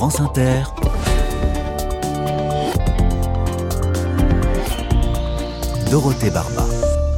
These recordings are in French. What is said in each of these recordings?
France Inter, Dorothée Barba.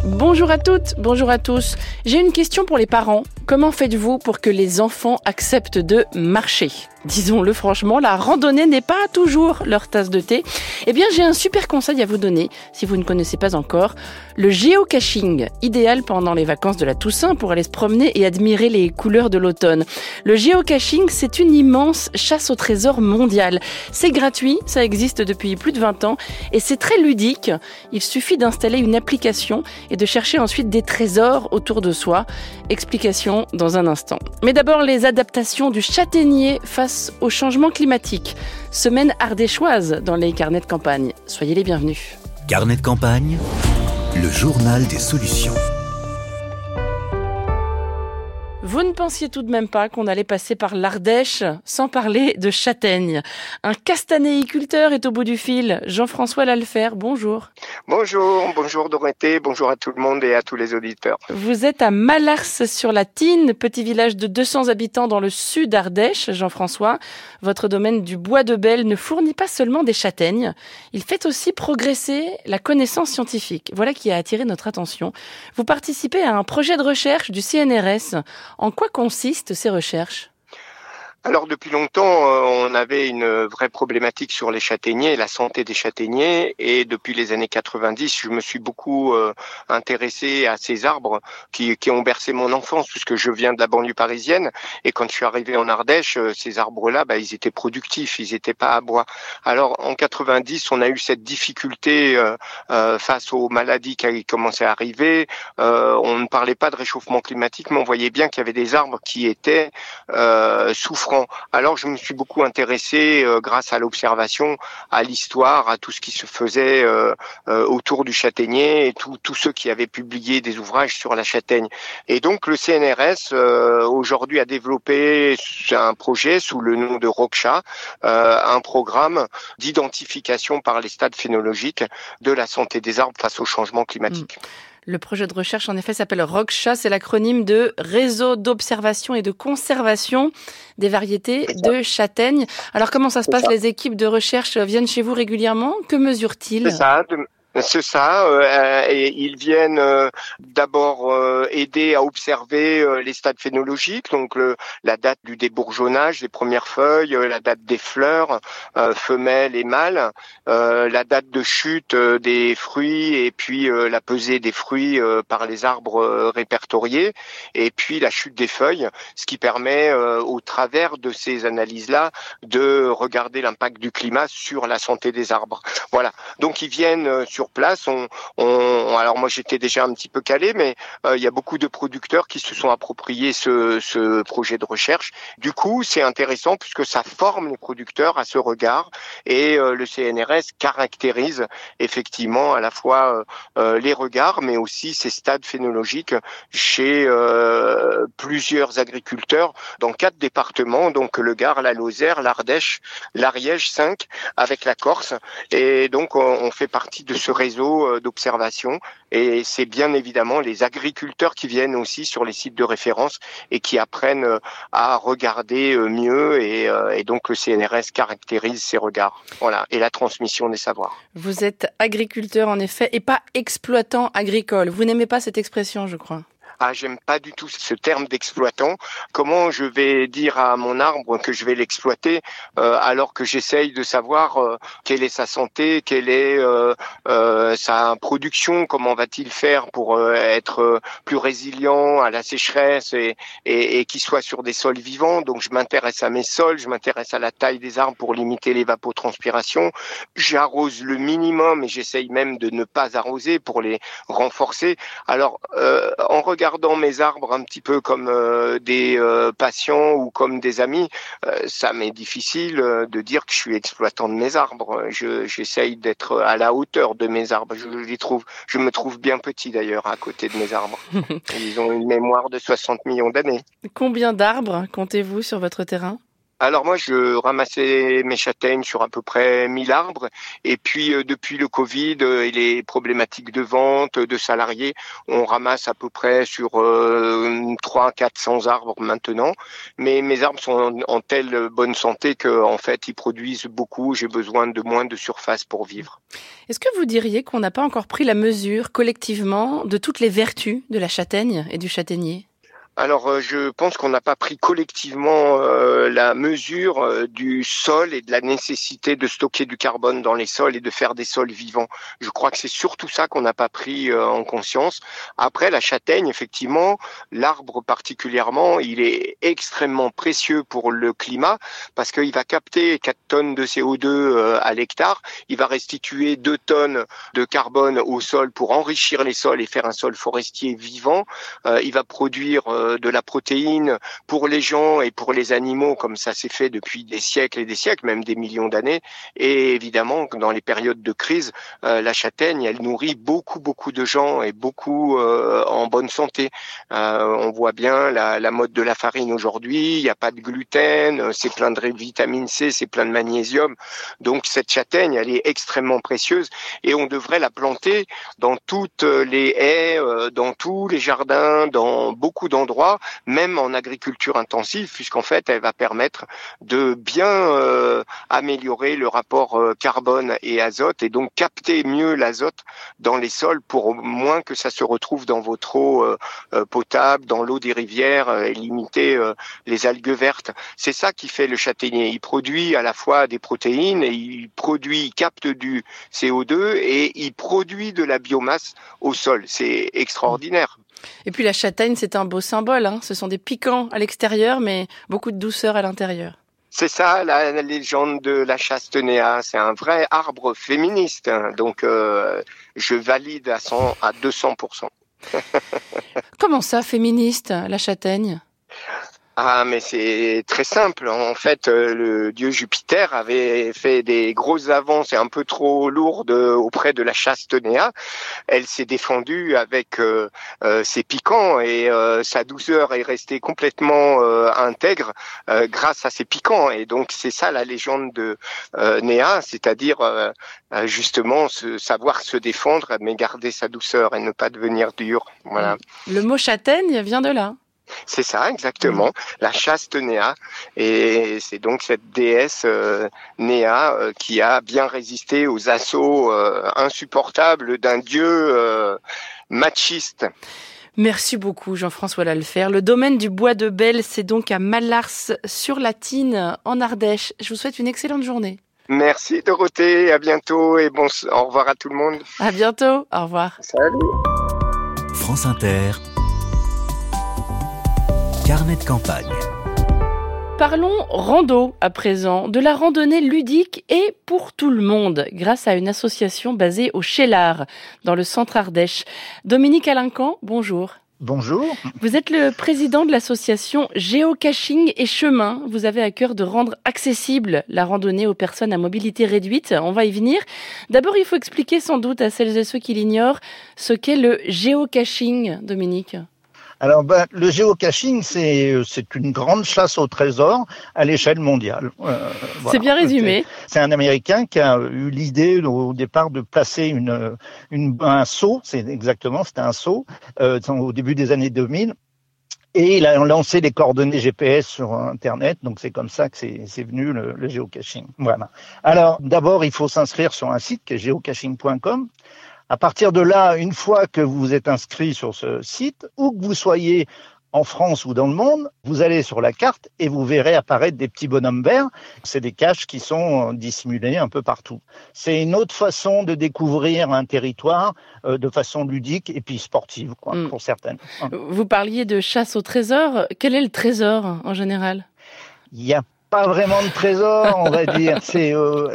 Bonjour à toutes, bonjour à tous. J'ai une question pour les parents. Comment faites-vous pour que les enfants acceptent de marcher? Disons-le franchement, la randonnée n'est pas toujours leur tasse de thé. Eh bien, j'ai un super conseil à vous donner, si vous ne connaissez pas encore. Le géocaching, idéal pendant les vacances de la Toussaint pour aller se promener et admirer les couleurs de l'automne. Le géocaching, c'est une immense chasse au trésor mondial. C'est gratuit, ça existe depuis plus de 20 ans et c'est très ludique. Il suffit d'installer une application et de chercher ensuite des trésors autour de soi. Explication dans un instant. Mais d'abord, les adaptations du châtaignier face au changement climatique. Semaine ardéchoise dans les carnets de campagne. Soyez les bienvenus. Carnet de campagne, le journal des solutions. Vous ne pensiez tout de même pas qu'on allait passer par l'Ardèche sans parler de châtaigne. Un castanéiculteur est au bout du fil. Jean-François Lalfer, bonjour. Bonjour, bonjour Dorothée, bonjour à tout le monde et à tous les auditeurs. Vous êtes à Malars-sur-la-Tine, petit village de 200 habitants dans le sud Ardèche, Jean-François. Votre domaine du bois de Belle ne fournit pas seulement des châtaignes, il fait aussi progresser la connaissance scientifique. Voilà qui a attiré notre attention. Vous participez à un projet de recherche du CNRS. En quoi consistent ces recherches? Alors depuis longtemps, euh, on avait une vraie problématique sur les châtaigniers, la santé des châtaigniers, et depuis les années 90, je me suis beaucoup euh, intéressé à ces arbres qui, qui ont bercé mon enfance, puisque je viens de la banlieue parisienne, et quand je suis arrivé en Ardèche, euh, ces arbres-là, bah, ils étaient productifs, ils n'étaient pas à bois. Alors en 90, on a eu cette difficulté euh, face aux maladies qui commençaient à arriver. on ne parlait pas de réchauffement climatique, mais on voyait bien qu'il y avait des arbres qui étaient souffrants alors je me suis beaucoup intéressé euh, grâce à l'observation, à l'histoire, à tout ce qui se faisait euh, euh, autour du châtaignier et tous ceux qui avaient publié des ouvrages sur la châtaigne. Et donc le CNRS aujourd'hui a développé un projet sous le nom de ROCCHA, un programme d'identification par les stades phénologiques de la santé des arbres face au changement climatique. Mmh. Le projet de recherche, en effet, s'appelle ROCCHA. C'est l'acronyme de Réseau d'observation et de conservation des variétés de châtaignes. Alors, comment ça se passe? Les équipes de recherche viennent chez vous régulièrement? Que mesurent-ils c'est ça. Euh, et ils viennent euh, d'abord euh, aider à observer les stades phénologiques, donc le, la date du débourgeonnage des premières feuilles, la date des fleurs, femelles et mâles, la date de chute des fruits et puis la pesée des fruits par les arbres répertoriés, et puis la chute des feuilles, ce qui permet au travers de ces analyses-là de regarder l'impact du climat sur la santé des arbres. Voilà. Donc ils viennent sur place. On, on alors moi j'étais déjà un petit peu calé, mais euh, il y a beaucoup de producteurs qui se sont appropriés ce, ce projet de recherche. Du coup, c'est intéressant puisque ça forme les producteurs à ce regard et euh, le CNRS caractérise effectivement à la fois euh, les regards, mais aussi ces stades phénologiques chez plusieurs agriculteurs dans quatre départements, donc le Gard, la Lozère, l'Ardèche, l'Ariège 5, avec la Corse. Et donc on fait partie de ce réseau euh, d'observation et c'est bien évidemment les agriculteurs qui viennent aussi sur les sites de référence et qui apprennent euh, à regarder euh, mieux et, et donc le CNRS caractérise ces regards. Voilà, et la transmission des savoirs. Vous êtes agriculteur en effet et pas exploitant agricole. Vous n'aimez pas cette expression, je crois. Ah, j'aime pas du tout ce terme d'exploitant. Comment je vais dire à mon arbre que je vais l'exploiter euh, alors que j'essaye de savoir euh, quelle est sa santé, quelle est euh, sa production, comment va-t-il faire pour être plus résilient à la sécheresse et, et, et qu'il soit sur des sols vivants. Donc je m'intéresse à mes sols, je m'intéresse à la taille des arbres pour limiter l'évapotranspiration. J'arrose le minimum et j'essaye même de ne pas arroser pour les renforcer. Alors en regardant regardant mes arbres un petit peu comme euh, des euh, patients ou comme des amis, euh, ça m'est difficile de dire que je suis exploitant de mes arbres. j'essaye d'être à la hauteur de mes arbres. Je les trouve, je me trouve bien petit d'ailleurs à côté de mes arbres. Ils ont une mémoire de 60 millions d'années. Combien d'arbres comptez-vous sur votre terrain? Alors moi, je ramassais mes châtaignes sur à peu près 1000 arbres. Et puis euh, depuis le Covid euh, et les problématiques de vente, de salariés, on ramasse à peu près sur euh, 3 400 arbres maintenant. Mais mes arbres sont en, telle bonne santé que en fait, ils produisent beaucoup. J'ai besoin de moins de surface pour vivre. Est-ce que vous diriez qu'on n'a pas encore pris la mesure collectivement de toutes les vertus de la châtaigne et du châtaignier? Alors, euh, je pense qu'on n'a pas pris collectivement euh, la mesure euh, du sol et de la nécessité de stocker du carbone dans les sols et de faire des sols vivants. Je crois que c'est surtout ça qu'on n'a pas pris en conscience. Après, la châtaigne, effectivement, l'arbre particulièrement, il est extrêmement précieux pour le climat parce qu'il va capter 4 tonnes de CO2 à l'hectare. Il va restituer 2 tonnes de carbone au sol pour enrichir les sols et faire un sol forestier vivant. il va produire euh, de la protéine pour les gens et pour les animaux, comme ça s'est fait depuis des siècles et des siècles, même des millions d'années. Et évidemment, dans les périodes de crise, euh, la châtaigne, elle nourrit beaucoup, beaucoup de gens et beaucoup euh, en bonne santé. on voit bien la, la mode de la farine aujourd'hui, il n'y a pas de gluten, c'est plein de vitamine C, c'est plein de magnésium. Donc cette châtaigne, elle est extrêmement précieuse et on devrait la planter dans toutes les haies, dans tous les jardins, dans beaucoup d'endroits même en agriculture intensive, puisqu'en fait, elle va permettre de bien euh, améliorer le rapport euh, carbone et azote et donc capter mieux l'azote dans les sols pour moins que ça se retrouve dans votre eau euh, potable, dans l'eau des rivières et limiter les algues vertes. C'est ça qui fait le châtaignier. Il produit à la fois des protéines il produit, il capte du CO2 et il produit de la biomasse au sol. C'est extraordinaire. Et puis la châtaigne, c'est un beau symbole. Hein. Ce sont des piquants à l'extérieur, mais beaucoup de douceur à l'intérieur. C'est ça la, légende de la chastenéa. C'est un vrai arbre féministe. Hein. Donc euh, je valide à, 100, à 200%. Comment ça, féministe, la châtaigne? Ah, mais c'est très simple. En fait, euh, le dieu Jupiter avait fait des grosses avances et un peu trop lourdes auprès de la chaste Néa. Elle s'est défendue avec euh, euh, ses piquants et sa douceur est restée complètement intègre grâce à ses piquants. Et donc, c'est ça la légende de Néa, c'est-à-dire justement se, savoir se défendre, mais garder sa douceur et ne pas devenir dur. Voilà. Le mot châtaigne vient de là. C'est ça, exactement. Mm. La chaste Néa. Et c'est donc cette déesse euh, Néa euh, qui a bien résisté aux assauts euh, insupportables d'un dieu machiste. Merci beaucoup Jean-François Lalfer. Le domaine du bois de Belle, c'est donc à Malars sur la Tine, en Ardèche. Je vous souhaite une excellente journée. Merci Dorothée, à bientôt et bon, au revoir à tout le monde. À bientôt, au revoir. Salut. France Inter. Carnet de campagne. Parlons rando à présent, de la randonnée ludique et pour tout le monde, grâce à une association basée au Chélard, dans le centre Ardèche. Dominique Alincan, bonjour. Bonjour. Vous êtes le président de l'association Géocaching et Chemin. Vous avez à cœur de rendre accessible la randonnée aux personnes à mobilité réduite. On va y venir. D'abord, il faut expliquer sans doute à celles et ceux qui l'ignorent ce qu'est le géocaching, Dominique. Alors, ben, le géocaching, c'est c'est une grande chasse au trésor à l'échelle mondiale. Euh, c'est bien résumé. C'est un Américain qui a eu l'idée au départ de placer une, une un saut, c'est exactement, c'était un saut, euh, au début des années 2000. Et il a lancé des coordonnées GPS sur Internet, donc c'est comme ça que c'est venu le, le géocaching. Voilà. Alors d'abord, il faut s'inscrire sur un site qui est geocaching.com. À partir de là, une fois que vous êtes inscrit sur ce site, où que vous soyez en France ou dans le monde, vous allez sur la carte et vous verrez apparaître des petits bonhommes verts. C'est des caches qui sont dissimulés un peu partout. C'est une autre façon de découvrir un territoire euh, de façon ludique et puis sportive, quoi, mm. pour certaines. Vous parliez de chasse au trésor. Quel est le trésor en général? Il y a pas vraiment de trésor, on va dire. C'est euh,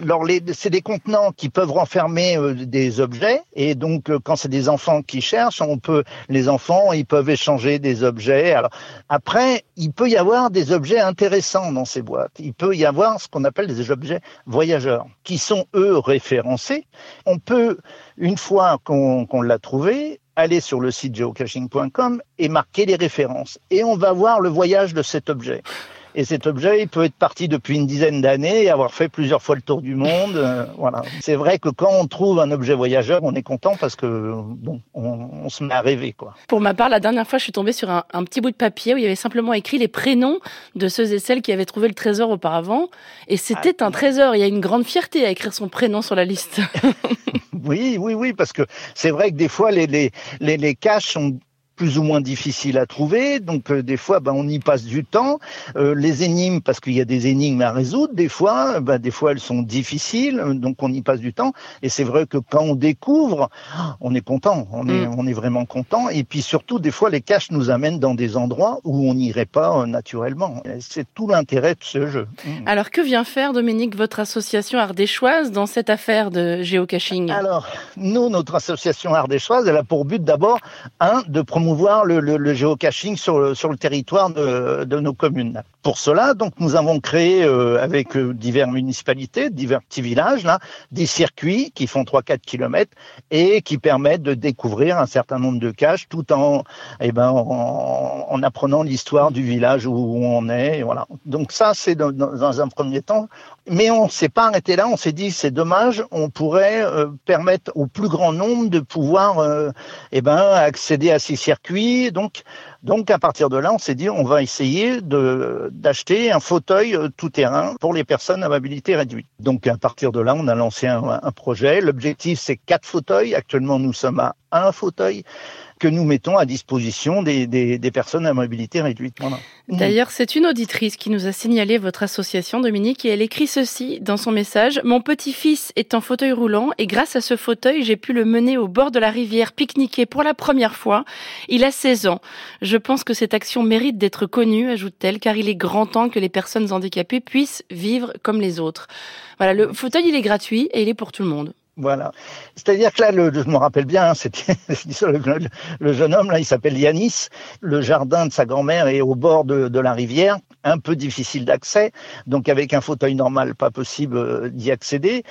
c'est des contenants qui peuvent renfermer euh, des objets et donc euh, quand c'est des enfants qui cherchent, on peut les enfants ils peuvent échanger des objets. Alors après, il peut y avoir des objets intéressants dans ces boîtes. Il peut y avoir ce qu'on appelle des objets voyageurs qui sont eux référencés. On peut une fois qu'on l'a trouvé aller sur le site geocaching.com et marquer les références et on va voir le voyage de cet objet. Et cet objet, il peut être parti depuis une dizaine d'années et avoir fait plusieurs fois le tour du monde. Euh, voilà. C'est vrai que quand on trouve un objet voyageur, on est content parce que bon, on, se met à rêver, quoi. Pour ma part, la dernière fois, je suis tombée sur un, un, petit bout de papier où il y avait simplement écrit les prénoms de ceux et celles qui avaient trouvé le trésor auparavant. Et c'était ah, un trésor. Il y a une grande fierté à écrire son prénom sur la liste. oui, oui, oui, parce que c'est vrai que des fois, les, les, les, les caches sont plus ou moins difficile à trouver. Donc euh, des fois, ben, on y passe du temps. Euh, les énigmes, parce qu'il y a des énigmes à résoudre, des fois, ben, des fois elles sont difficiles, donc on y passe du temps. Et c'est vrai que quand on découvre, on est content, on est, mm. on est vraiment content. Et puis surtout, des fois, les caches nous amènent dans des endroits où on n'irait pas euh, naturellement. C'est tout l'intérêt de ce jeu. Mm. Alors que vient faire, Dominique, votre association ardéchoise dans cette affaire de géocaching? Alors, nous, notre association ardéchoise, elle a pour but d'abord, un, de promouvoir promouvoir le, le, géocaching sur le, territoire de, nos communes. Pour cela, donc, nous avons créé euh, avec euh, diverses municipalités, divers petits villages, là, des circuits qui font 3-4 kilomètres et qui permettent de découvrir un certain nombre de caches tout en, eh ben, en, en apprenant l'histoire du village où on est. voilà. Donc ça, c'est dans, un premier temps. Mais on s'est pas arrêté là. On s'est dit, c'est dommage, on pourrait euh, permettre au plus grand nombre de pouvoir euh, eh ben, accéder à ces circuits donc, donc à partir de là, on s'est dit, on va essayer d'acheter un fauteuil euh, tout terrain pour les personnes à mobilité réduite. Donc à partir de là, on a lancé un, un projet. L'objectif, c'est quatre fauteuils. Actuellement, nous sommes à un fauteuil que nous mettons à disposition des, des, des personnes à mobilité réduite. Voilà. D'ailleurs, c'est une auditrice qui nous a signalé votre association, Dominique, et elle écrit ceci dans son message. Mon petit-fils est en fauteuil roulant et grâce à ce fauteuil, j'ai pu le mener au bord de la rivière pique-niquer pour la première fois. Il a 16 ans. Je pense que cette action mérite d'être connue, ajoute-t-elle, car il est grand temps que les personnes handicapées puissent vivre comme les autres. Voilà, le fauteuil, il est gratuit et il est pour tout le monde. Voilà. C'est-à-dire que là, le, je me rappelle bien, hein, c'était le, le, jeune homme là, il s'appelle Yanis. Le jardin de sa grand-mère est au bord de, de, la rivière, un peu difficile d'accès, donc avec un fauteuil normal, pas possible euh, d'y accéder.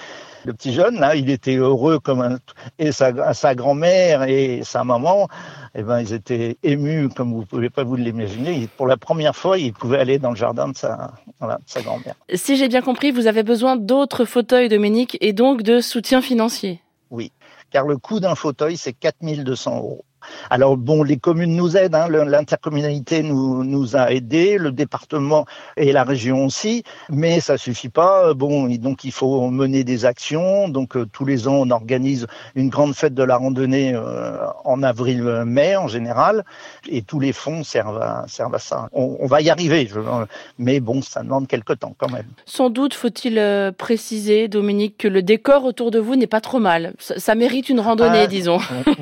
Le petit jeune là, il était heureux comme un et sa, sa grand-mère et sa maman eh ben, ils étaient émus, comme vous ne pouvez pas vous l'imaginer. Pour la première fois, ils pouvaient aller dans le jardin de sa, voilà, sa grand-mère. Si j'ai bien compris, vous avez besoin d'autres fauteuils, Dominique, et donc de soutien financier. Oui, car le coût d'un fauteuil, c'est 4200 euros. Alors bon, les communes nous aident, hein, l'intercommunalité nous, nous a aidés, le département et la région aussi, mais ça suffit pas. Bon, donc il faut mener des actions. Donc euh, tous les ans, on organise une grande fête de la randonnée euh, en avril-mai en général, et tous les fonds servent à, servent à ça. On, on va y arriver, je, mais bon, ça demande quelques temps quand même. Sans doute faut-il euh, préciser, Dominique, que le décor autour de vous n'est pas trop mal. Ça, ça mérite une randonnée, ah, disons.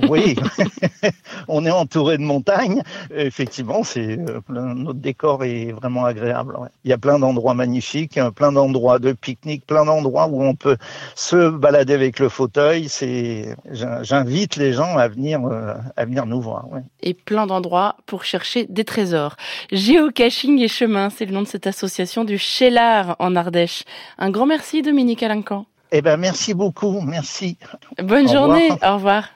Oui. on est entouré de montagnes. Effectivement, c'est euh, notre décor est vraiment agréable. Ouais. Il y a plein d'endroits magnifiques, plein d'endroits de pique-nique, plein d'endroits où on peut se balader avec le fauteuil. C'est, j'invite les gens à venir, euh, à venir nous voir. Ouais. Et plein d'endroits pour chercher des trésors. Géocaching et chemin, c'est le nom de cette association du Chélard en Ardèche. Un grand merci, Dominique Alincan. Eh ben, merci beaucoup. Merci. Bonne au journée. Revoir. Au revoir.